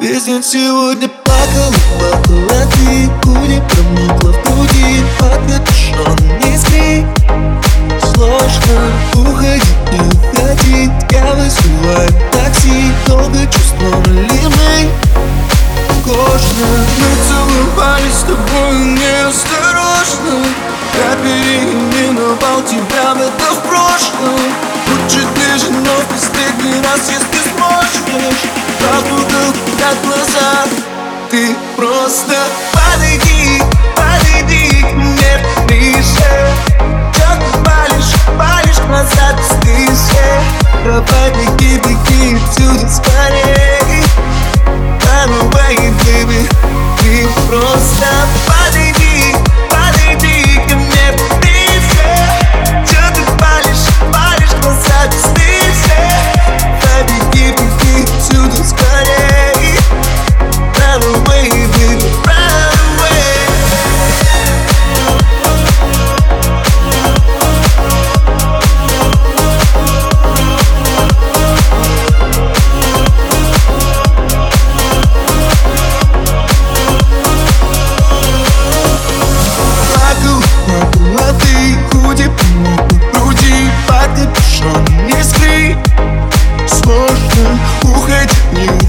Весь день сегодня плакала, плакала ты. Куди промокла в груди. Под капюшон не скри Сложно уходить, не уходить. Я вызываю такси. Долго чувствовали мы. Кожно. Мы целовались с тобой неосторожно. Я переименовал тебя в это в прошлом. Будь чуть ближе, но в последний раз, если Ты просто подойди, подойди к мне ближе. Ты палишь, палишь глаза быстрее Давай беги, беги отсюда скорей. Run away, baby Ты просто подойди,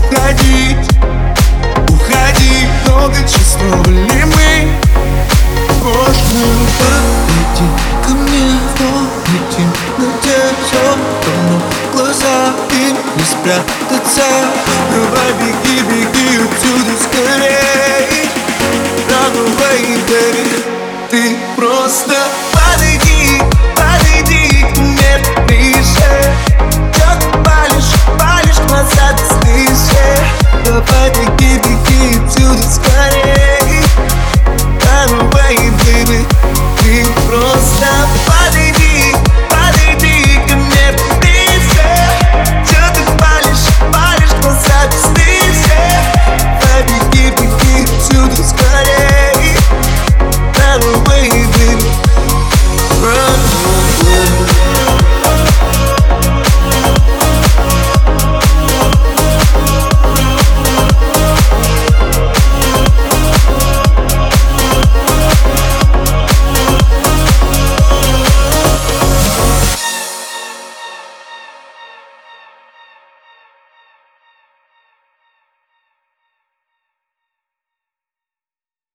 уходить Уходи, много чувствовали мы. Можно подойти ко мне Помните, где все равно глаза И не спрятаться. Давай беги, беги отсюда скорей. Run away, baby Ты просто stop.